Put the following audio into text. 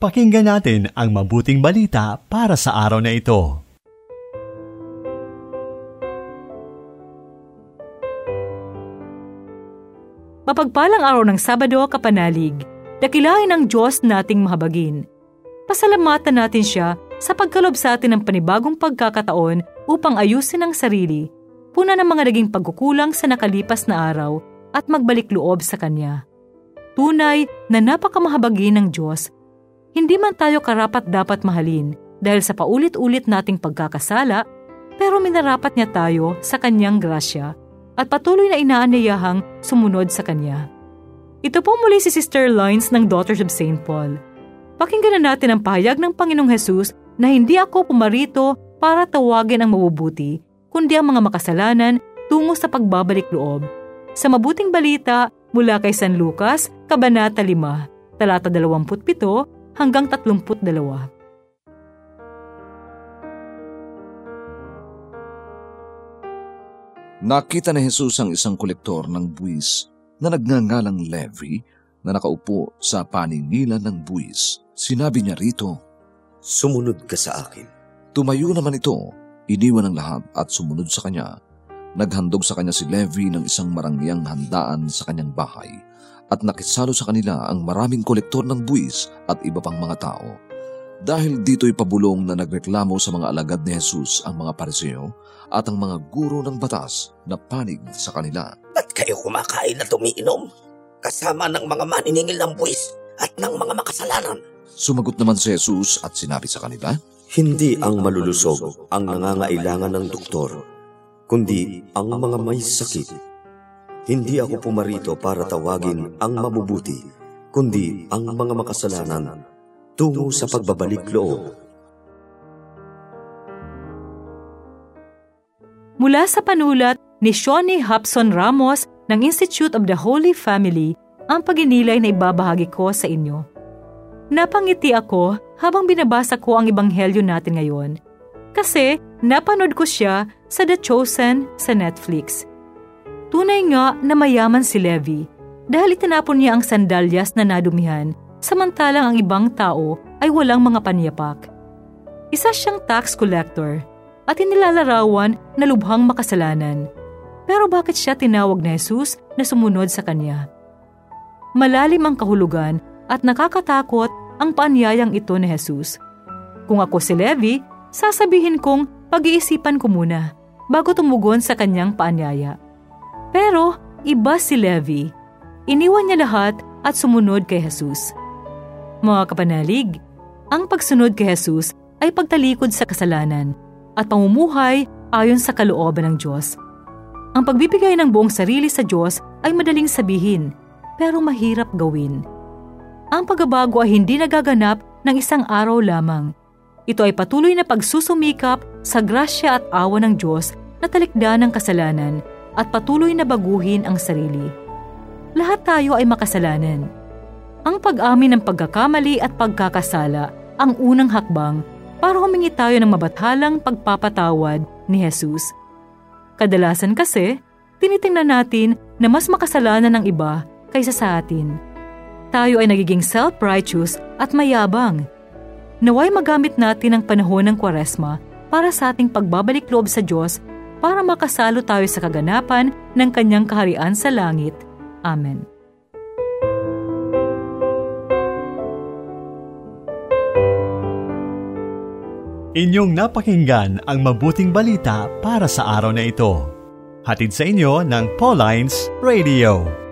Pakinggan natin ang mabuting balita para sa araw na ito. Mapagpalang araw ng Sabado, Kapanalig, dakilain ang Diyos nating mahabagin. Pasalamatan natin siya sa pagkalob sa atin ng panibagong pagkakataon upang ayusin ang sarili, puna ng mga naging pagkukulang sa nakalipas na araw at magbalik loob sa Kanya. Tunay na napakamahabagi ng Diyos hindi man tayo karapat dapat mahalin dahil sa paulit-ulit nating pagkakasala, pero minarapat niya tayo sa kanyang grasya at patuloy na inaanyayahang sumunod sa kanya. Ito po muli si Sister Lines ng Daughters of St. Paul. Pakinggan na natin ang pahayag ng Panginoong Hesus na hindi ako pumarito para tawagin ang mabubuti, kundi ang mga makasalanan tungo sa pagbabalik loob. Sa mabuting balita mula kay San Lucas, Kabanata 5, talata 27 hanggang 32. Nakita ni Jesus ang isang kolektor ng buwis na nagngangalang Levi na nakaupo sa paningilan ng buwis. Sinabi niya rito, Sumunod ka sa akin. Tumayo naman ito, iniwan ang lahat at sumunod sa kanya. Naghandog sa kanya si Levi ng isang marangyang handaan sa kanyang bahay at nakisalo sa kanila ang maraming kolektor ng buwis at iba pang mga tao. Dahil dito'y pabulong na nagreklamo sa mga alagad ni Jesus ang mga pariseo at ang mga guro ng batas na panig sa kanila. Ba't kayo kumakain at umiinom? Kasama ng mga maniningil ng buwis at ng mga makasalanan. Sumagot naman si Jesus at sinabi sa kanila, Hindi ang malulusog ang nangangailangan ng doktor, kundi ang mga may sakit hindi ako pumarito para tawagin ang mabubuti, kundi ang mga makasalanan tungo sa pagbabalik loob. Mula sa panulat ni Shawnee Hobson Ramos ng Institute of the Holy Family, ang paginilay na ibabahagi ko sa inyo. Napangiti ako habang binabasa ko ang ebanghelyo natin ngayon kasi napanood ko siya sa The Chosen sa Netflix. Tunay nga na mayaman si Levi dahil itinapon niya ang sandalyas na nadumihan samantalang ang ibang tao ay walang mga panyapak. Isa siyang tax collector at inilalarawan na lubhang makasalanan. Pero bakit siya tinawag ni Jesus na sumunod sa kanya? Malalim ang kahulugan at nakakatakot ang paanyayang ito ni Jesus. Kung ako si Levi, sasabihin kong pag-iisipan ko muna bago tumugon sa kanyang paanyaya. Pero iba si Levi. Iniwan niya lahat at sumunod kay Jesus. Mga kapanalig, ang pagsunod kay Jesus ay pagtalikod sa kasalanan at pamumuhay ayon sa kalooban ng Diyos. Ang pagbibigay ng buong sarili sa Diyos ay madaling sabihin, pero mahirap gawin. Ang pagbabago ay hindi nagaganap ng isang araw lamang. Ito ay patuloy na pagsusumikap sa grasya at awa ng Diyos na talikdan ng kasalanan at patuloy na baguhin ang sarili. Lahat tayo ay makasalanan. Ang pag-amin ng pagkakamali at pagkakasala ang unang hakbang para humingi tayo ng mabathalang pagpapatawad ni Jesus. Kadalasan kasi, tinitingnan natin na mas makasalanan ng iba kaysa sa atin. Tayo ay nagiging self-righteous at mayabang. Naway magamit natin ang panahon ng kwaresma para sa ating pagbabalik loob sa Diyos para makasalo tayo sa kaganapan ng kanyang kaharian sa langit. Amen. Inyong napakinggan ang mabuting balita para sa araw na ito. Hatid sa inyo ng Pauline's Radio.